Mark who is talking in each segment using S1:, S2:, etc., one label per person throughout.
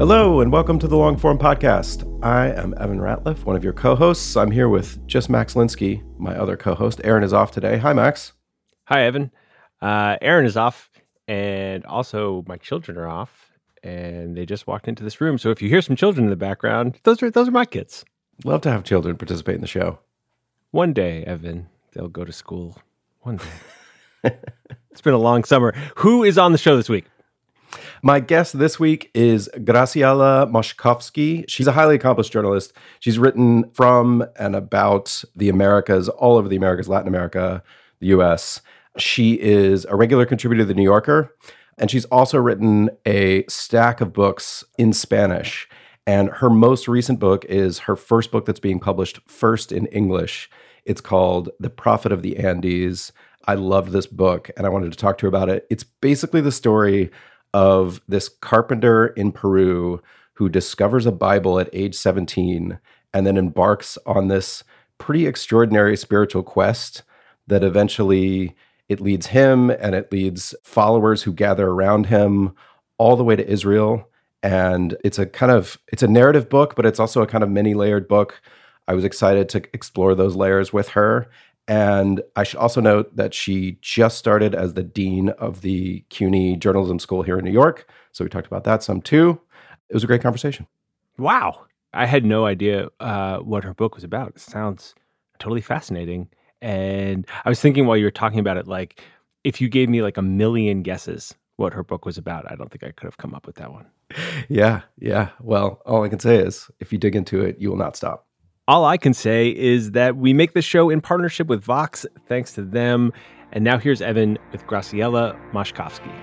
S1: Hello, and welcome to the Longform Podcast. I am Evan Ratliff, one of your co hosts. I'm here with just Max Linsky, my other co host. Aaron is off today. Hi, Max.
S2: Hi, Evan. Uh, Aaron is off, and also my children are off, and they just walked into this room. So if you hear some children in the background, those are those are my kids.
S1: Love to have children participate in the show.
S2: One day, Evan, they'll go to school. One day. it's been a long summer. Who is on the show this week?
S1: My guest this week is Graciela Mochkofsky. She's a highly accomplished journalist. She's written from and about the Americas, all over the Americas, Latin America, the US. She is a regular contributor to The New Yorker, and she's also written a stack of books in Spanish. And her most recent book is her first book that's being published first in English. It's called The Prophet of the Andes. I loved this book and I wanted to talk to her about it. It's basically the story of this carpenter in Peru who discovers a Bible at age 17 and then embarks on this pretty extraordinary spiritual quest that eventually it leads him and it leads followers who gather around him all the way to Israel and it's a kind of it's a narrative book but it's also a kind of many layered book. I was excited to explore those layers with her and I should also note that she just started as the dean of the CUNY Journalism School here in New York. So we talked about that some too. It was a great conversation.
S2: Wow. I had no idea uh, what her book was about. It sounds totally fascinating. And I was thinking while you were talking about it, like, if you gave me like a million guesses what her book was about, I don't think I could have come up with that one.
S1: Yeah. Yeah. Well, all I can say is if you dig into it, you will not stop.
S2: All I can say is that we make the show in partnership with Vox, thanks to them. And now here's Evan with Graciela Mochkofsky.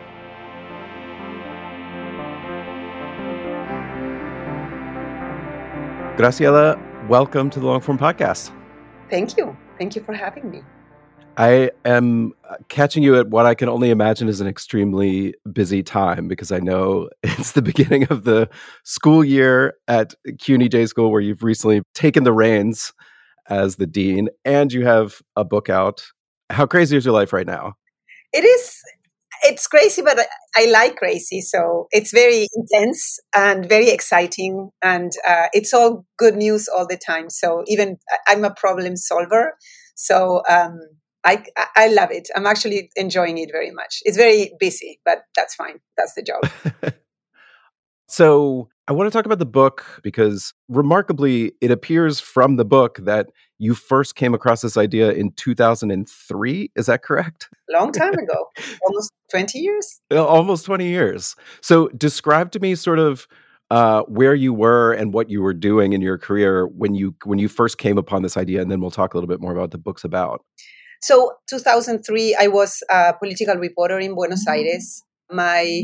S1: Graciela, welcome to the Longform Podcast.
S3: Thank you. Thank you for having me.
S1: I am uh, catching you at what I can only imagine is an extremely busy time because I know it's the beginning of the school year at CUNY J School where you've recently taken the reins as the dean and you have a book out. How crazy is your life right now?
S3: It is it's crazy, but I, I, like crazy. So it's very intense and very exciting, and uh, it's all good news all the time. So even I'm a problem solver. So um, I, I love it. I'm actually enjoying it very much. It's very busy, but that's fine. That's the job.
S1: so I want to talk about the book because remarkably, it appears from the book that you first came across this idea in 2003. Is that correct?
S3: Long time ago, almost 20 years.
S1: Almost 20 years. So describe to me sort of uh, where you were and what you were doing in your career when you when you first came upon this idea, and then we'll talk a little bit more about what the book's about.
S3: So 2003, I was a political reporter in Buenos mm-hmm. Aires. My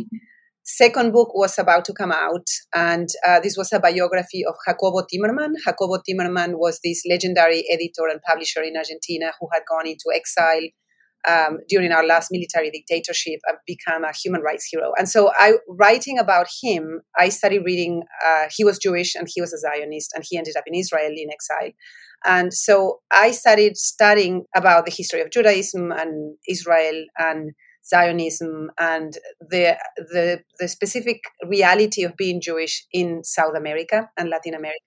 S3: second book was about to come out, and uh, this was a biography of Jacobo Timerman. Jacobo Timerman was this legendary editor and publisher in Argentina who had gone into exile um, during our last military dictatorship and become a human rights hero. And so, I writing about him, I started reading. Uh, he was Jewish and he was a Zionist, and he ended up in Israel in exile. And so I started studying about the history of Judaism and Israel and Zionism and the, the, the specific reality of being Jewish in South America and Latin America.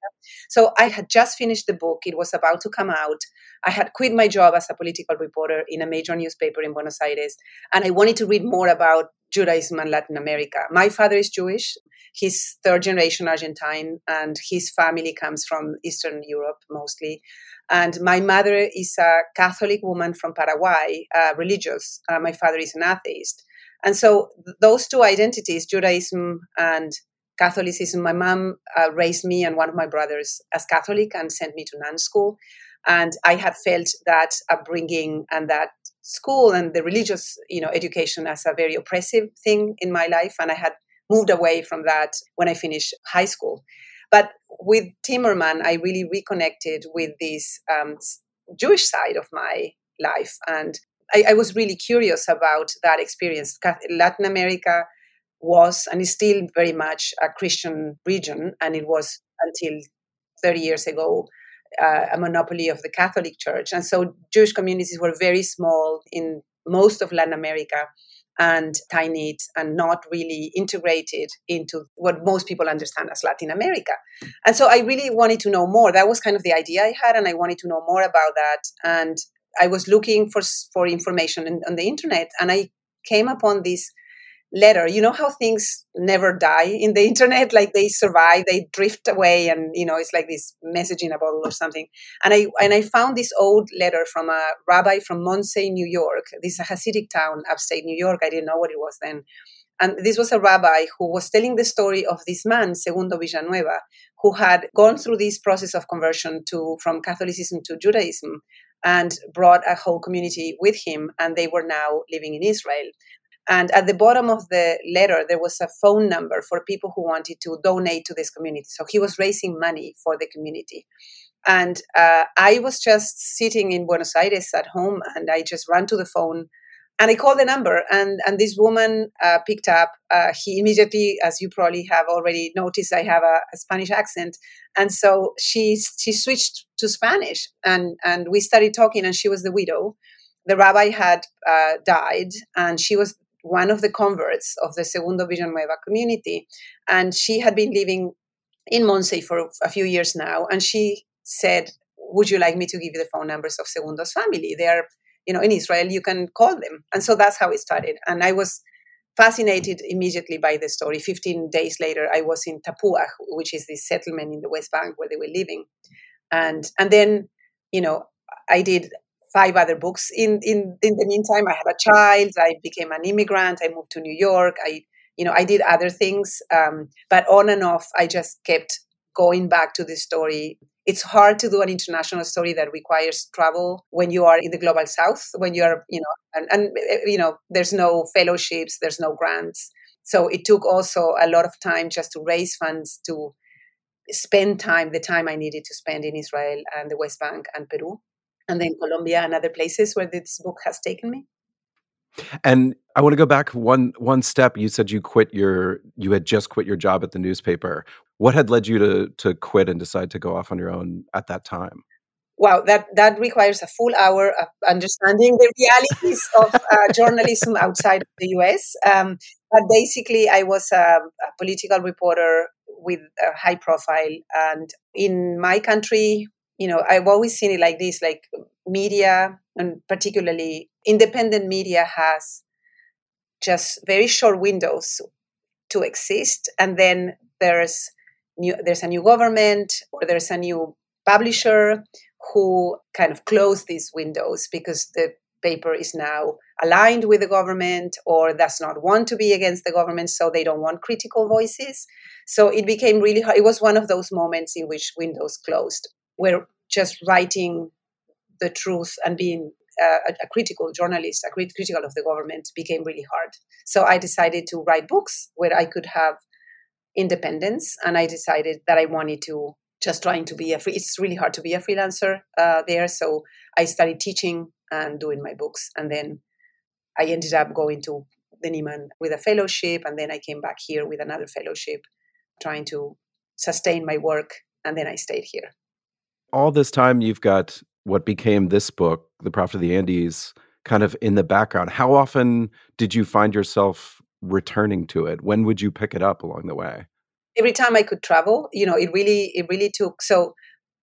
S3: So I had just finished the book, it was about to come out. I had quit my job as a political reporter in a major newspaper in Buenos Aires, and I wanted to read more about Judaism and Latin America. My father is Jewish. He's third generation Argentine, and his family comes from Eastern Europe mostly. And my mother is a Catholic woman from Paraguay, uh, religious. Uh, my father is an atheist. And so those two identities, Judaism and Catholicism, my mom uh, raised me and one of my brothers as Catholic and sent me to nun school. And I had felt that upbringing and that school and the religious, you know, education as a very oppressive thing in my life. And I had moved away from that when I finished high school. But with Timerman, I really reconnected with this um, Jewish side of my life. And I, I, was really curious about that experience. Latin America was and is still very much a Christian region, and it was until 30 years ago uh, a monopoly of the Catholic Church. And so Jewish communities were very small in most of Latin America and tiny and not really integrated into what most people understand as Latin America. And so I really wanted to know more. That was kind of the idea I had, and I wanted to know more about that. And I was looking for for information in, on the internet, and I came upon this letter. You know how things never die in the internet? Like they survive they drift away and you know it's like this message in a bottle or something. And i and i found this old letter from a rabbi from Monsey, new york. This is a hasidic town upstate new york. I didn't know what it was then. And this was a rabbi who was telling the story of this man segundo villanueva who had gone through this process of conversion to from catholicism to judaism and brought a whole community with him and they were now living in israel and at the bottom of the letter, there was a phone number for people who wanted to donate to this community. So he was raising money for the community. And uh, I was just sitting in Buenos Aires at home and I just ran to the phone and I called the number and, and this woman uh, picked up. Uh, he immediately, as you probably have already noticed, I have a, a, Spanish accent. And so she, she switched to Spanish and, and we started talking and she was the widow. The rabbi had uh, died and she was one of the converts of the Segundo Vision Villanueva community. And she had been living in Monsey for a few years now. And she said, Would you like me to give you the phone numbers of Segundo's family? They are, you know, in Israel, you can call them. And so that's how it started. And I was fascinated immediately by the story. 15 days later, I was in Tapuach, which is this settlement in the West Bank where they were living. And, and then, you know, I did five other books. In, in, in the meantime, I had a child. I became an immigrant. I moved to New York. I, you know, I did other things. Um, but on and off, I just kept going back to this story. It's hard to do an international story that requires travel when you are in the global south, when you are, you know, and, and you know, there's no fellowships, there's no grants. So it took also a lot of time just to raise funds to spend time, the time I needed to spend in Israel and the West Bank and Peru and then Colombia and other places where this book has taken me.
S1: And I want to go back one one step. You said you quit your you had just quit your job at the newspaper. What had led you to to quit and decide to go off on your own at that time?
S3: Wow, that that requires a full hour of understanding the realities of uh, journalism outside of the U.S. Um, but basically, I was a, a political reporter with a high profile, and in my country, you know i've always seen it like this like media and particularly independent media has just very short windows to exist and then there's new there's a new government or there's a new publisher who kind of close these windows because the paper is now aligned with the government or does not want to be against the government so they don't want critical voices. So it became really hard it was one of those moments in which windows closed where just writing the truth and being uh, a, a, critical journalist, a crit- critical of the government, became really hard. So I decided to write books where I could have independence, and I decided that I wanted to just trying to be a free. It's really hard to be a freelancer uh, there, so I started teaching and doing my books, and then I ended up going to the Nieman with a fellowship, and then I came back here with another fellowship, trying to sustain my work, and then I stayed here
S1: all this time you've got what became this book, The Prophet of the Andes, kind of in the background. How often did you find yourself returning to it? When would you pick it up along the way?
S3: Every time I could travel, you know, it really it really took so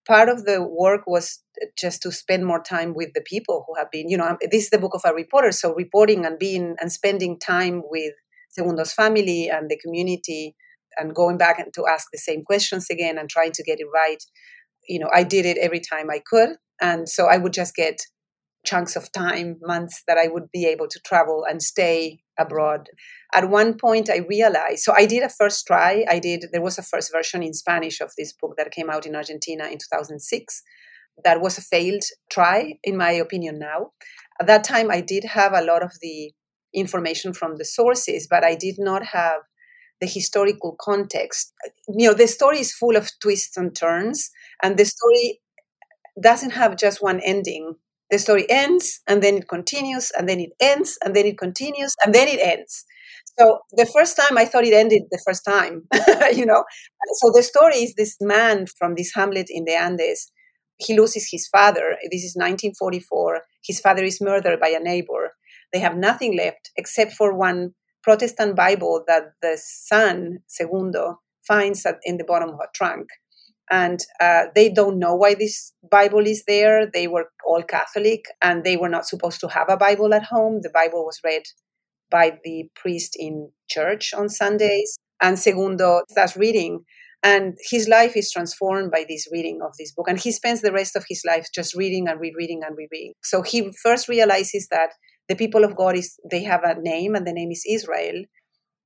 S3: part of the work was uh, just to spend more time with the people who have been, you know, this is the book of a reporter, so reporting and being and spending time with Segundo's family and the community and going back and to ask the same questions again and trying to get it right. You know, I did it every time I could. And so I would just get chunks of time, months that I would be able to travel and stay abroad. At one point, I realized, so I did a first try. I did, there was a first version in Spanish of this book that came out in Argentina in 2006. That was a failed try, in my opinion, now. At that time, I did have a lot of the information from the sources, but I did not have the historical context. You know, the story is full of twists and turns, and the story doesn't have just one ending. The story ends, and then it continues, and then it ends, and then it continues, and then it ends. So the first time I thought it ended the first time, you know. So the story is this man from this hamlet in the Andes. He loses his father. This is 1944. His father is murdered by a neighbor. They have nothing left except for one Protestant Bible that the son, Segundo, finds at, in the bottom of a trunk. And uh, they don't know why this Bible is there. They were all Catholic and they were not supposed to have a Bible at home. The Bible was read by the priest in church on Sundays. And Segundo starts reading, and his life is transformed by this reading of this book. And he spends the rest of his life just reading and rereading and rereading. So he first realizes that the people of God is they have a name, and the name is Israel.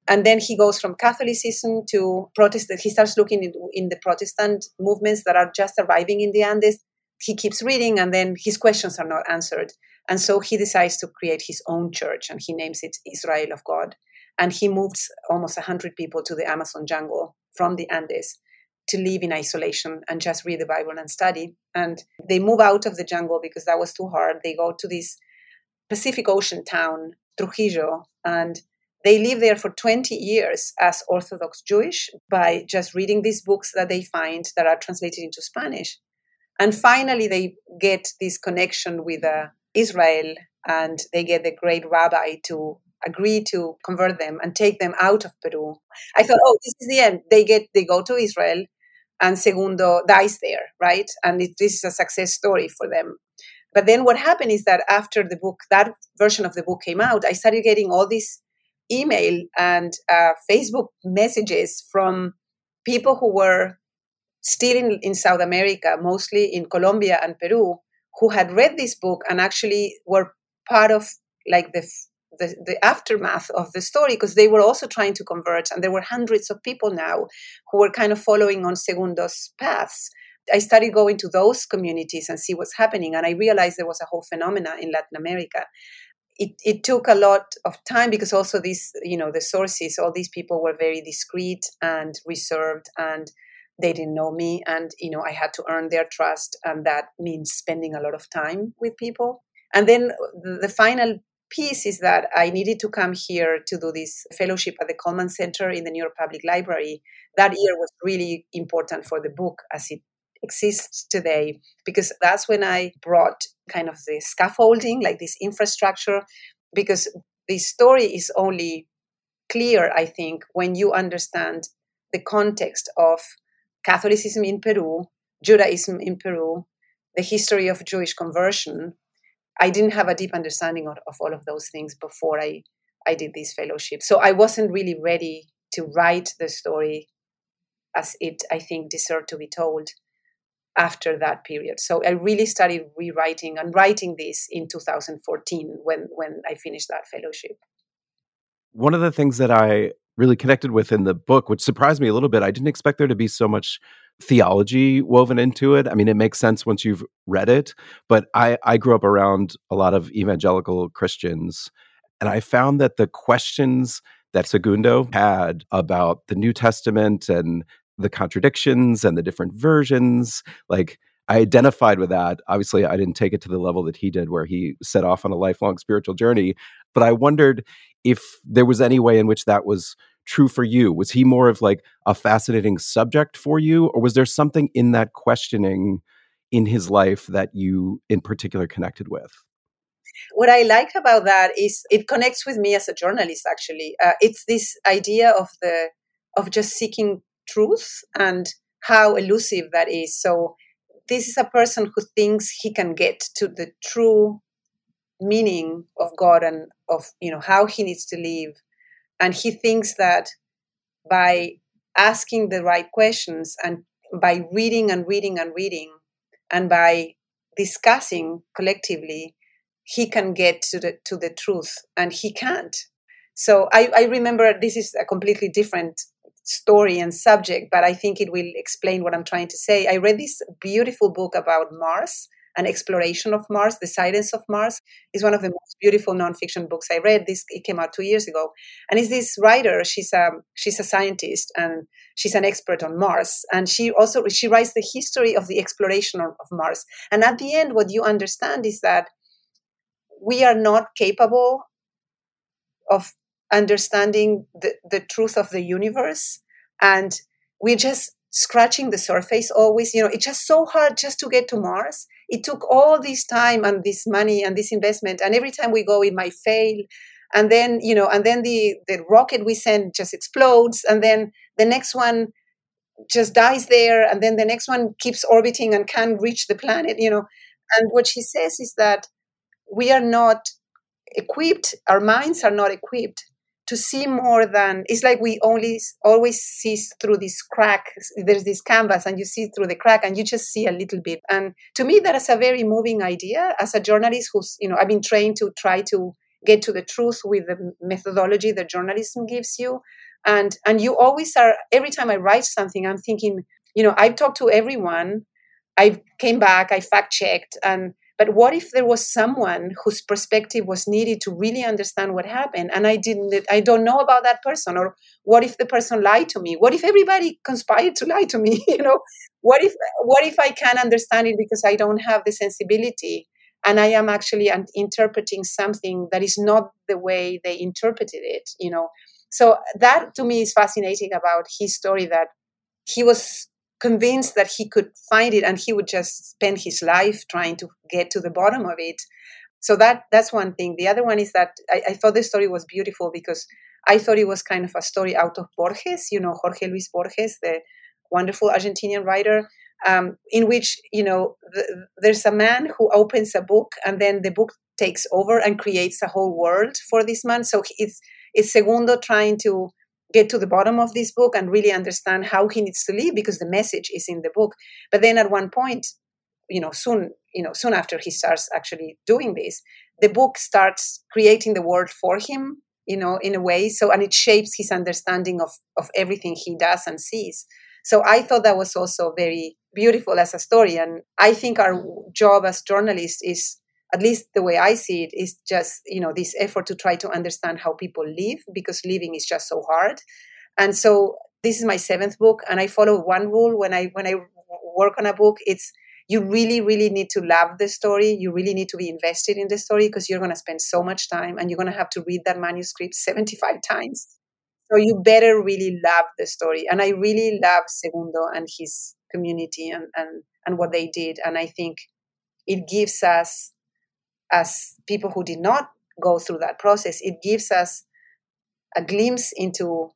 S3: And then he goes from Catholicism to Protestant. He starts looking in, in the Protestant movements that are just arriving in the Andes. He keeps reading, and then his questions are not answered. And so he decides to create his own church, and he names it Israel of God. And he moves almost 100 people to the Amazon jungle from the Andes to live in isolation and just read the Bible and study. And they move out of the jungle because that was too hard. They go to this Pacific Ocean town, Trujillo, and they live there for 20 years as Orthodox Jewish by just reading these books that they find that are translated into Spanish. And finally, they get this connection with uh, Israel and they get the great rabbi to agree to convert them and take them out of Peru. I thought, oh, this is the end. They get they go to Israel, and Segundo dies there, right? And it, this is a success story for them. But then what happened is that after the book, that version of the book came out, I started getting all these email and uh, Facebook messages from people who were still in, in South America, mostly in Colombia and Peru, who had read this book and actually were part of like the the, the aftermath of the story because they were also trying to convert and there were hundreds of people now who were kind of following on segundo's paths i started going to those communities and see what's happening and i realized there was a whole phenomena in latin america. It, it took a lot of time because also these you know the sources all these people were very discreet and reserved and they didn't know me and you know i had to earn their trust and that means spending a lot of time with people. And then the, final piece is that i needed to come here to do this fellowship at the Cullman center in the new york public library. That year was really important for the book as it exists today because that's when i brought kind of the scaffolding like this infrastructure because the story is only clear i think when you understand the context of Catholicism in Peru, Judaism in Peru, the history of Jewish conversion. I didn't have a deep understanding of, of all of those things before I, I did this fellowship. So I wasn't really ready to write the story as it, I think, deserved to be told after that period. So I really started rewriting and writing this in 2014 when, when I finished that fellowship.
S1: One of the things that I really connected with in the book, which surprised me a little bit. I didn't expect there to be so much theology woven into it. I mean, it makes sense once you've read it, but I, I grew up around a lot of evangelical Christians, and I found that the questions that Segundo had about the New Testament and the contradictions and the different versions, like I identified with that. Obviously, I didn't take it to the level that he did, where he set off on a lifelong spiritual journey. But I wondered if there was any way in which that was true for you. Was he more of like a fascinating subject for you, or was there something in that questioning in his life that you in particular connected with?
S3: What I like about that is it connects with me as a journalist. Actually, uh, it's this idea of the of just seeking truth and how elusive that is. So this is a person who thinks he can get to the true meaning of God and of you know how he needs to live and he thinks that by asking the right questions and by reading and reading and reading and by discussing collectively he can get to the to the truth and he can't so I, I remember this is a completely different story and subject but i think it will explain what i'm trying to say i read this beautiful book about mars an exploration of Mars, The Sirens of Mars, is one of the most beautiful nonfiction books I read. This it came out two years ago, and is this writer? She's a she's a scientist and she's an expert on Mars, and she also she writes the history of the exploration of, of Mars. And at the end, what you understand is that we are not capable of understanding the, the truth of the universe and we're just scratching the surface always you know it's just so hard just to get to mars. It took all this time and this money and this investment and every time we go it might fail. And then you know and then the the rocket we send just explodes and then the next one just dies there and then the next one keeps orbiting and can't reach the planet you know. And what she says is that we are not equipped our minds are not equipped to see more than it's like we only always see through this crack there's this canvas and you see through the crack and you just see a little bit. And to me that is a very moving idea as a journalist who's you know i've been trained to try to get to the truth with the methodology that journalism gives you. And and you always are every time i write something i'm thinking you know i've talked to everyone i came back i fact checked and but what if there was someone whose perspective was needed to really understand what happened and I didn't I don't know about that person or what if the person lied to me? What if everybody conspired to lie to me? you know, what if what if I can't understand it because I don't have the sensibility and I am actually um, interpreting something that is not the way they interpreted it, you know. So that to me is fascinating about his story that he was convinced that he could find it and he would just spend his life trying to get to the bottom of it. So that that's one thing. The other one is that I, I, thought the story was beautiful because i thought it was kind of a story out of borges you know jorge luis borges the wonderful argentinian writer um, in which you know the, there's a man who opens a book and then the book takes over and creates a whole world for this man. So it's it's segundo trying to get to the bottom of this book and really understand how he needs to live because the message is in the book. But then at one point you know soon you know soon after he starts actually doing this the book starts creating the world for him you know in a way. So and it shapes his understanding of of everything he does and sees. So i thought that was also very beautiful as a story. And i think our job as journalists is at least the way I see it is just you know this effort to try to understand how people live because living is just so hard. And so this is my seventh book, and I follow one rule when I when I work on a book. It's you really really need to love the story you really need to be invested in the story because you're going to spend so much time and you're going to have to read that manuscript 75 times so you better really love the story and i really love segundo and his community and and, and what they did and i think it gives us as people who did not go through that process, it gives us a glimpse into,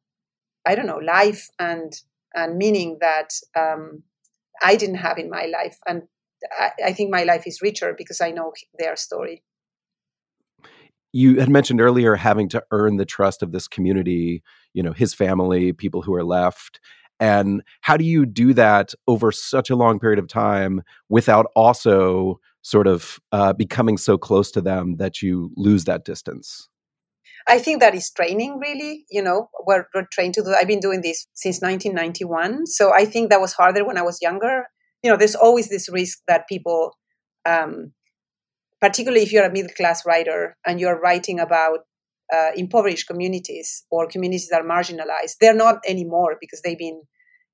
S3: I don't know, life and and meaning that um, I didn't have in my life, and I, I think my life is richer because I know their story.
S1: You had mentioned earlier having to earn the trust of this community, you know, his family, people who are left. And how do you do that over such a long period of time without also sort of uh, becoming so close to them that you lose that distance?
S3: I think that is training, really. You know, we're, we're, trained to do. I've been doing this since 1991, so I think that was harder when I was younger. You know, there's always this risk that people, um, particularly if you're a middle class writer and you're writing about uh, impoverished communities or communities that are marginalized, they're not anymore because they've been,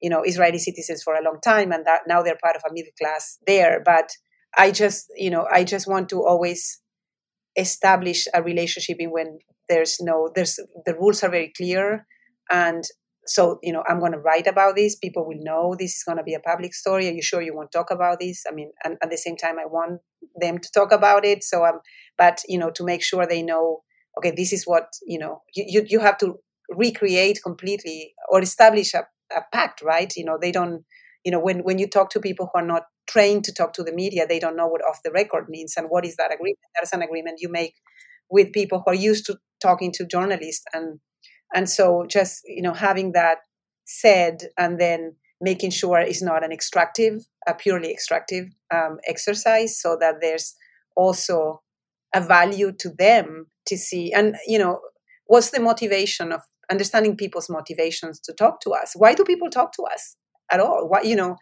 S3: you know, Israeli citizens for a long time, and that now they're part of a middle class there. But I just, you know, I just want to always establish a relationship in when there's no, there's the rules are very clear, and so you know, I'm going to write about this. People will know this is going to be a public story. Are you sure you want to talk about this? I mean, and at the same time, I want them to talk about it. So, um, but you know, to make sure they know, okay, this is what you know. You you, you have to recreate completely or establish a, a pact, right? You know, they don't. You know, when when you talk to people who are not trained to talk to the media, they don't know what off the record means and what is that agreement. That is an agreement you make with people who are used to talking to journalists. And And so just, you know, having that said and then making sure it's not an extractive, a purely extractive um, exercise so that there's also a value to them to see. And, you know, what's the motivation of understanding people's motivations to talk to us? Why do people talk to us at all? Why, you know,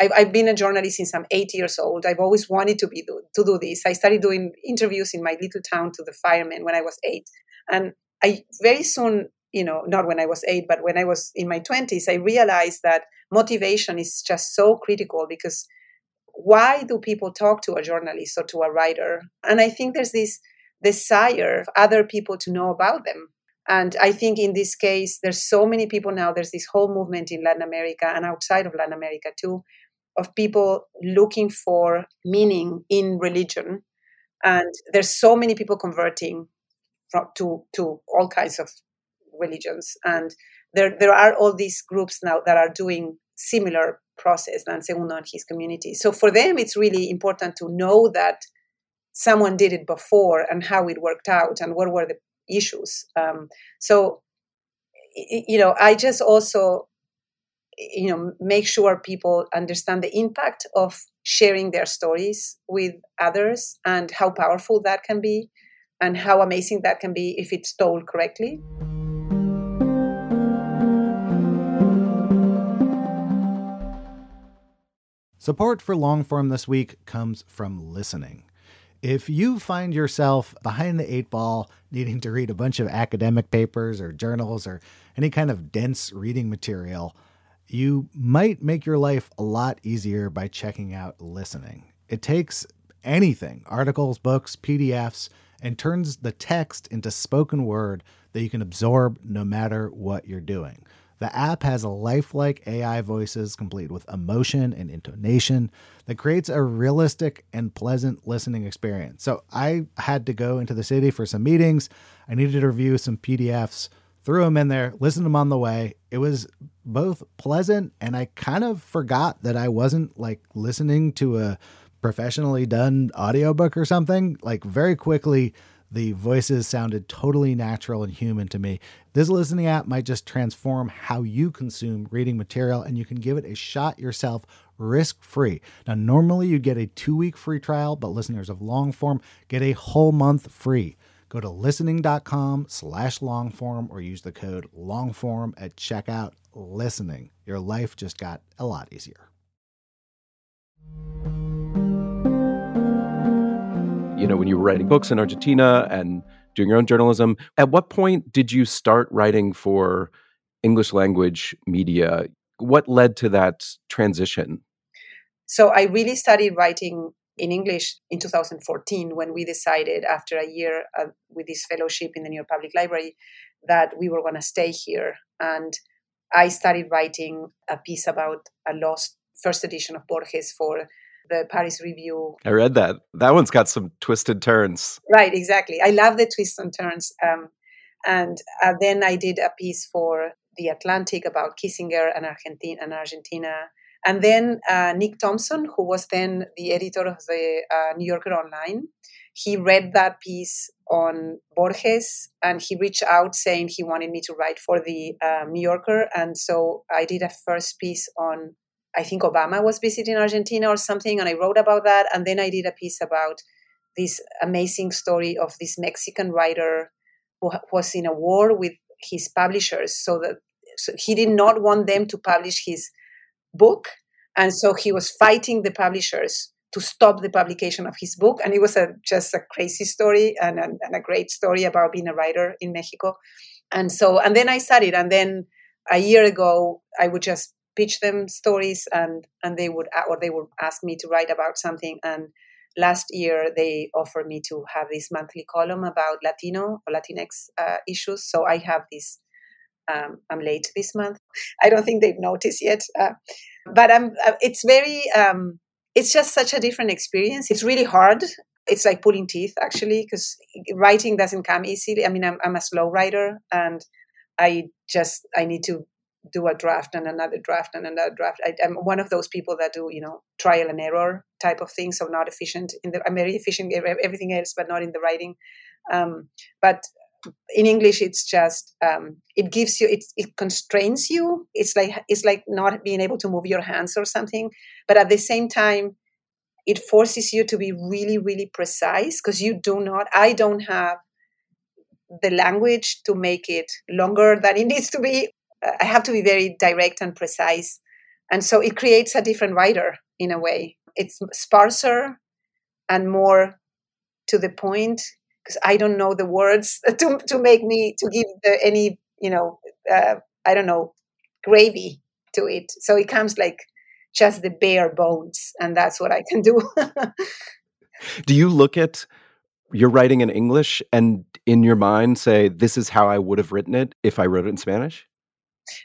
S3: I've, I've been a journalist since I'm eight years old. I've always wanted to be to do this. I started doing interviews in my little town to the firemen when I was eight, and I very soon, you know, not when I was eight, but when I was in my twenties, I realized that motivation is just so critical because why do people talk to a journalist or to a writer? And I think there's this desire of other people to know about them. And I think in this case, there's so many people now, there's this whole movement in Latin America and outside of Latin America too, of people looking for meaning in religion. And there's so many people converting from, to, to all kinds of religions. And there, there are all these groups now that are doing similar process than Segundo and his community. So for them, it's really important to know that someone did it before and how it worked out and what were the issues. Um, so, you know, I just also, you know, make sure people understand the impact of sharing their stories with others and how powerful that can be and how amazing that can be if it's told correctly.
S4: Support for long form this week comes from listening. If you find yourself behind the eight ball, needing to read a bunch of academic papers or journals or any kind of dense reading material, you might make your life a lot easier by checking out listening. It takes anything articles, books, PDFs and turns the text into spoken word that you can absorb no matter what you're doing. The app has lifelike AI voices complete with emotion and intonation that creates a realistic and pleasant listening experience. So I had to go into the city for some meetings. I needed to review some PDFs, threw them in there, listened to them on the way. It was both pleasant and I kind of forgot that I wasn't like listening to a professionally done audiobook or something. Like very quickly, the voices sounded totally natural and human to me. This listening app might just transform how you consume reading material, and you can give it a shot yourself risk free. Now, normally you get a two week free trial, but listeners of long form get a whole month free. Go to listening.com slash longform or use the code longform at checkout. Listening. Your life just got a lot easier.
S1: you know, when you were writing books in Argentina and doing your own journalism, at what point did you start writing for English language media? What led to that transition?
S3: So I really started writing in English in 2014 when we decided after a year uh, with this fellowship in the New York Public Library that we were going to stay here. And I started writing a piece about a lost first edition of Borges for the Paris Review.
S1: I read that. That one's got some twisted turns.
S3: Right, exactly. I love the twists and turns. Um, and uh, then I did a piece for the Atlantic about Kissinger and Argentina. And, Argentina. And then uh, Nick Thompson, who was then the editor of the uh, New Yorker Online, he read that piece on Borges and he reached out saying he wanted me to write for the um, New Yorker. And so I did a first piece on I think Obama was visiting Argentina or something, and I wrote about that. And then I did a piece about this amazing story of this Mexican writer who was in a war with his publishers, so that so he did not want them to publish his book, and so he was fighting the publishers to stop the publication of his book. And it was a, just a crazy story and a, and a great story about being a writer in Mexico. And so, and then I studied, and then a year ago, I would just pitch them stories and and they would or they would ask me to write about something and last year they offered me to have this monthly column about latino or latinx uh, issues so i have this um, i'm late this month i don't think they've noticed yet uh, but i'm uh, it's very um, it's just such a different experience it's really hard it's like pulling teeth actually because writing doesn't come easily i mean I'm, I'm a slow writer and i just i need to do a draft and another draft and another draft. I, am one of those people that do, you know, trial and error type of thing. So not efficient in the. I'm very efficient in everything else, but not in the writing. Um, but in English, it's just um, it gives you it it constrains you. It's like it's like not being able to move your hands or something. But at the same time, it forces you to be really really precise because you do not. I don't have the language to make it longer than it needs to be. I have to be very direct and precise, and so it creates a different writer in a way. It's sparser and more to the point because I don't know the words to to make me to give the, any you know uh, I don't know gravy to it. So it comes like just the bare bones, and that's what I can do.
S1: do you look at your writing in English and in your mind say this is how I would have written it if I wrote it in Spanish?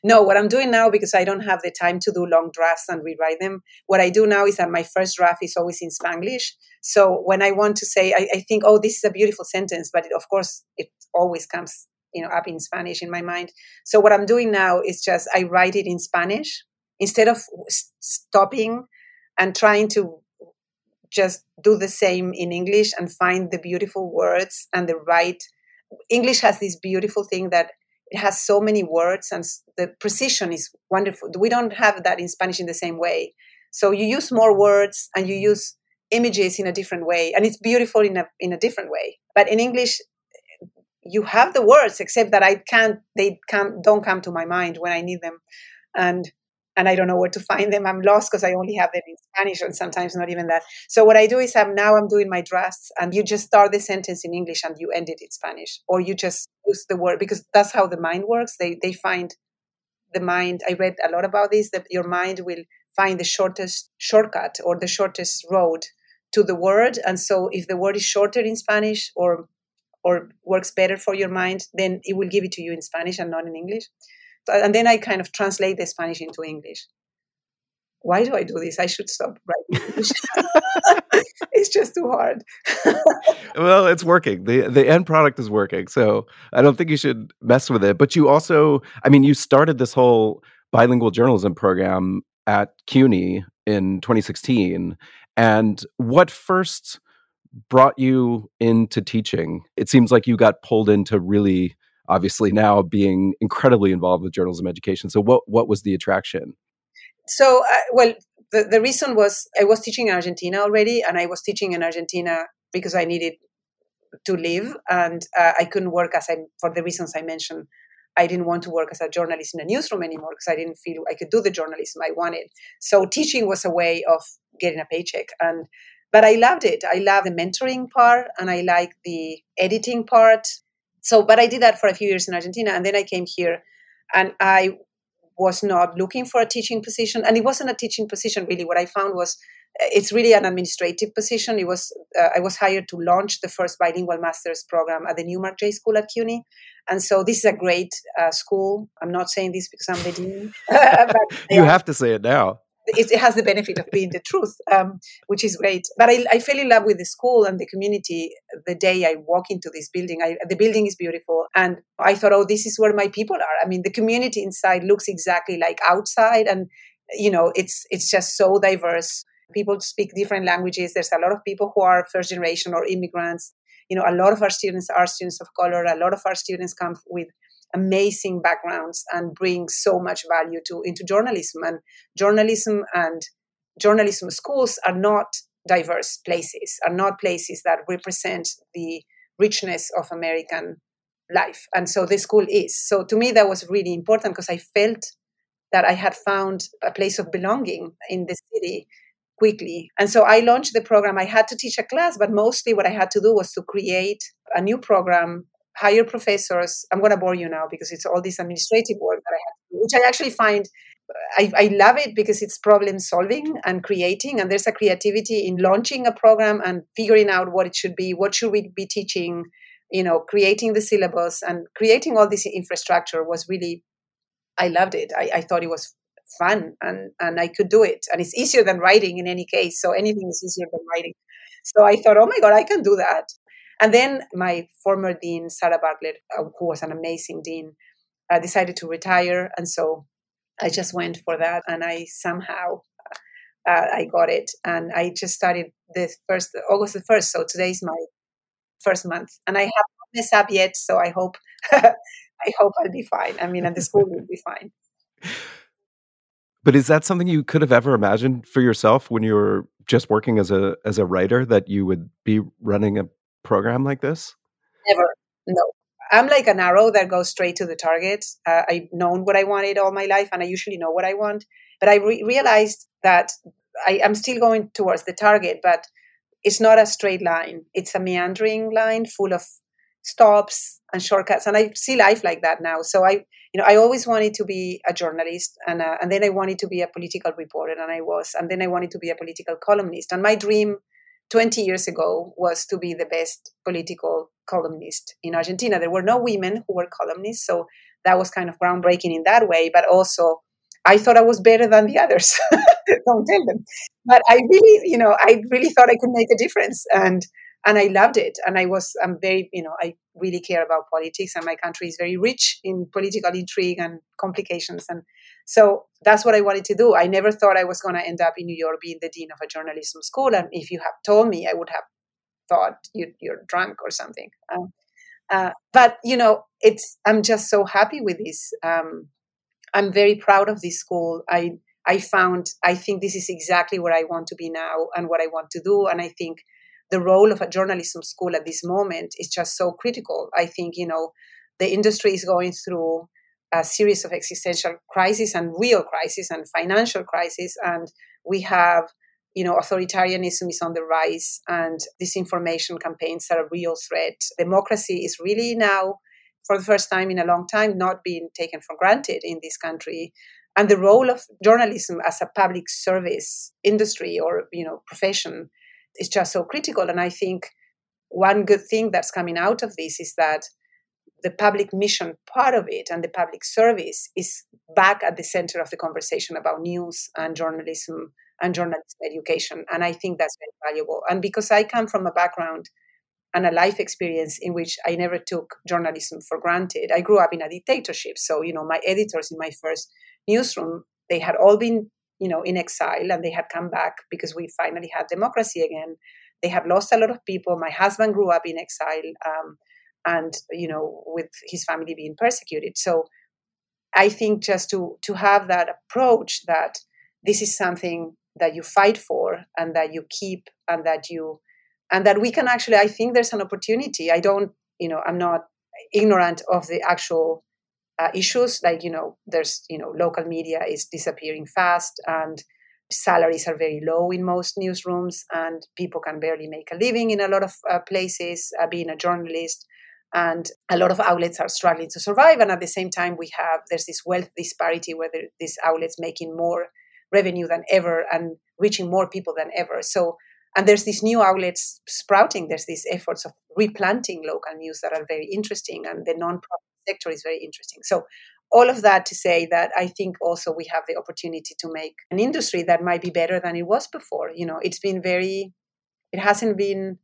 S3: No, what I'm doing now because I don't have the time to do long drafts and rewrite them. What I do now is that my first draft is always in Spanglish. So when I want to say, I, I think, oh, this is a beautiful sentence, but it, of course, it always comes, you know, up in Spanish in my mind. So what I'm doing now is just I write it in Spanish instead of stopping and trying to just do the same in English and find the beautiful words and the right. English has this beautiful thing that it has so many words and the precision is wonderful. We don't have that in Spanish in the same way. So you use more words and you use images in a different way and it's beautiful in a in a different way but in english you have the words except that i can't they come don't come to my mind when i need them and and i don't know where to find them. I'm lost because i only have them in spanish and sometimes not even that. So what i do is i'm now i'm doing my drafts and you just start the sentence in english and you end it in spanish. Or you just use the word because that's how the mind works. They they find the mind. I read a lot about this that your mind will find the shortest shortcut or the shortest road to the word. And so if the word is shorter in spanish or or works better for your mind then it will give it to you in spanish and not in english and then i kind of translate the spanish into english. Why do i do this? I should stop writing it's just too hard.
S1: Well it's working. The the end product is working so i don't think you should mess with it. But you also i mean you started this whole bilingual journalism program at cuny in 2016 and what first brought you into teaching? It seems like you got pulled into really, obviously, now being incredibly involved with journalism education. So, what what was the attraction?
S3: So, uh, well, the, the reason was I was teaching in Argentina already, and I was teaching in Argentina because I needed to live, and uh, I couldn't work as I for the reasons I mentioned. I didn't want to work as a journalist in a newsroom anymore because I didn't feel I could do the journalism I wanted. So teaching was a way of getting a paycheck and but I loved it. I love the mentoring part and I like the editing part. So but I did that for a few years in Argentina and then I came here and I was not looking for a teaching position and it wasn't a teaching position really what I found was uh, it's really an administrative position. It was uh, I was hired to launch the first bilingual master's program at the Newmark J School at CUNY, and so this is a great uh, school. I'm not saying this because I'm the dean.
S1: you have to say it now
S3: it, it, has the benefit of being the truth, um, which is great. But I, I, fell in love with the school and the community the day I walk into this building. I, the building is beautiful, and I thought, oh, this is where my people are. I mean, the community inside looks exactly like outside, and you know, it's it's just so diverse. People speak different languages. There's a lot of people who are first generation or immigrants. You know, a lot of our students are students of color. A lot of our students come with amazing backgrounds and bring so much value to into journalism. And journalism and journalism schools are not diverse places are not places that represent the richness of american life. And so this school is. So to me that was really important because i felt that i had found a place of belonging in the city quickly. And so i launched the program. I had to teach a class but mostly what i had to do was to create a new program hire professors. I'm going to bore you now because it's all this administrative work that I have to do, which I actually find I, I, love it because it's problem solving and creating and there's a creativity in launching a program and figuring out what it should be what should we be teaching you know creating the syllabus and creating all this infrastructure was really i loved it. I, I thought it was fun and and i could do it. And it's easier than writing in any case so anything is easier than writing. So i thought oh my god i can do that and then my former dean, Sarah Bartlett, uh, who was an amazing dean, uh, decided to retire. And so I just went for that. And I somehow uh, I got it. And I just started the first, August the 1st. So today's my first month. And I have mess up yet, so I hope I hope I'll be fine. I mean, and the school will be fine.
S1: But is that something you could have ever imagined for yourself when you were just working as a as a writer that you would be running a program like this?
S3: Never. No. I'm like an arrow that goes straight to the target. Uh, I've known what I wanted all my life, and I usually know what I want. But I re- realized that I, am still going towards the target, but it's not a straight line. It's a meandering line full of stops and shortcuts, and I see life like that now. So I, you know, I always wanted to be a journalist, and uh, and then I wanted to be a political reporter, and I was, and then I wanted to be a political columnist. And my dream 20 years ago was to be the best political columnist in Argentina. There were no women who were columnists, so that was kind of groundbreaking in that way. But also, I thought I was better than the others. Don't tell them. But I really, you know, I really thought I could make a difference, and and I loved it. And I was, I'm very, you know, I really care about politics, and my country is very rich in political intrigue and complications. And so that's what I wanted to do. I never thought I was going to end up in New York being the dean of a journalism school. And if you have told me, I would have thought you, are drunk or something. Um, uh, but you know, it's I'm just so happy with this. Um, I'm very proud of this school. I I found I think this is exactly where I want to be now and what I want to do. And I think the role of a journalism school at this moment is just so critical. I think you know the industry is going through a series of existential crises and real crises and financial crises, and we have you know, authoritarianism is on the rise and disinformation campaigns are a real threat. Democracy is really now, for the first time in a long time, not being taken for granted in this country. And the role of journalism as a public service industry or, you know, profession is just so critical. And I think one good thing that's coming out of this is that the public mission part of it and the public service is back at the center of the conversation about news and journalism and journalism education. And I think that's very valuable. And because I come from a background and a life experience in which I never took journalism for granted, I grew up in a dictatorship. So, you know, my editors in my first newsroom, they had all been, you know, in exile and they had come back because we finally had democracy again. They had lost a lot of people. My husband grew up in exile um, and, you know, with his family being persecuted. So I think just to to have that approach that this is something that you fight for and that you keep and that you and that we can actually i think there's an opportunity. I don't you know i'm not ignorant of the actual uh, issues. Like you know there's you know local media is disappearing fast and salaries are very low in most newsrooms and people can barely make a living in a lot of uh, places uh, being a journalist and a lot of outlets are struggling to survive and at the same time we have there's this wealth disparity where these outlets making more revenue than ever and reaching more people than ever. So, and there's these new outlets sprouting. There's these efforts of replanting local news that are very interesting, and the nonprofit sector is very interesting. So, all of that to say that I think also we have the opportunity to make an industry that might be better than it was before. You know, it's been very, it hasn't been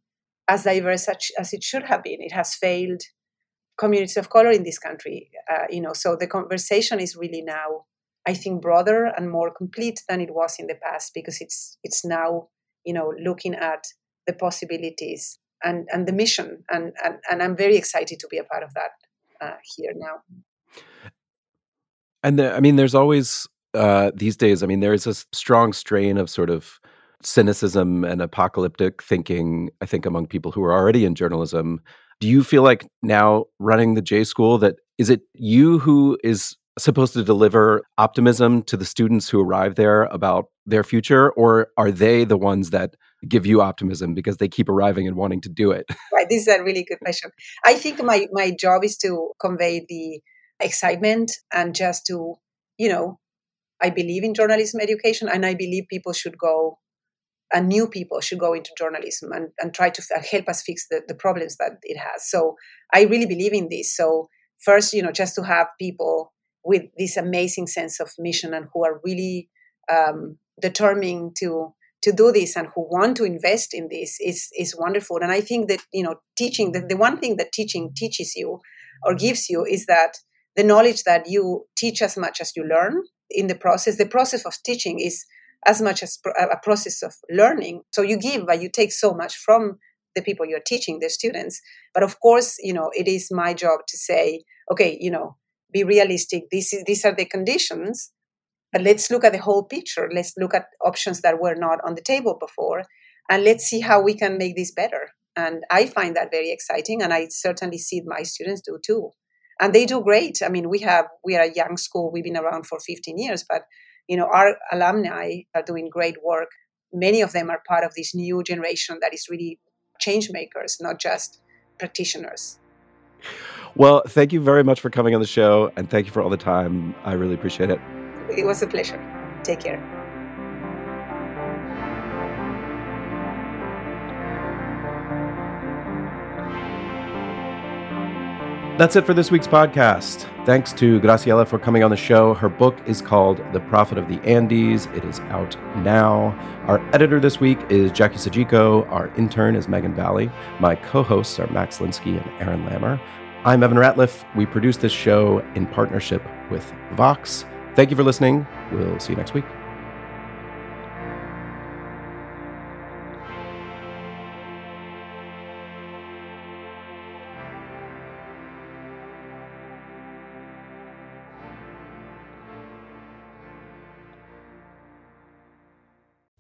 S3: as diverse as it should have been. It has failed communities of color in this country. Uh, you know, so the conversation is really now I think broader and more complete than it was in the past because it's it's now you know looking at the possibilities and and the mission and and, and I'm very excited to be a part of that uh, here now.
S1: And the, I mean, there's always uh, these days. I mean, there is a strong strain of sort of cynicism and apocalyptic thinking. I think among people who are already in journalism. Do you feel like now running the J School that is it you who is supposed to deliver optimism to the students who arrive there about their future or are they the ones that give you optimism because they keep arriving and wanting to do it
S3: right this is a really good question i think my my job is to convey the excitement and just to you know i believe in journalism education and i believe people should go and new people should go into journalism and, and try to f- help us fix the, the problems that it has. So i really believe in this. So first you know just to have people with this amazing sense of mission and who are really um, determined to to do this and who want to invest in this is is wonderful. And i think that you know teaching the, the one thing that teaching teaches you or gives you is that the knowledge that you teach as much as you learn in the process the process of teaching is as much as a process of learning so you give but you take so much from the people you're teaching, the students. But of course, you know, it is my job to say, okay, you know, be realistic. These, these are the conditions, but let's look at the whole picture. Let's look at options that were not on the table before, and let's see how we can make this better. And I find that very exciting, and I certainly see my students do too. And they do great. I mean, we have we are a young school. We've been around for 15 years, but you know, our alumni are doing great work. Many of them are part of this new generation that is really change makers, not just practitioners.
S1: Well, thank you very much for coming on the show and thank you for all the time. I really appreciate it.
S3: It was a pleasure. Take care.
S1: That's it for this week's podcast. Thanks to Graciela for coming on the show. Her book is called The Prophet of the Andes. It is out now. Our editor this week is Jackie Sajiko. Our intern is Megan Valley. My co hosts are Max Linsky and Aaron Lammer. I'm Evan Ratliff. We produce this show in partnership with Vox. Thank you for listening. We'll see you next week.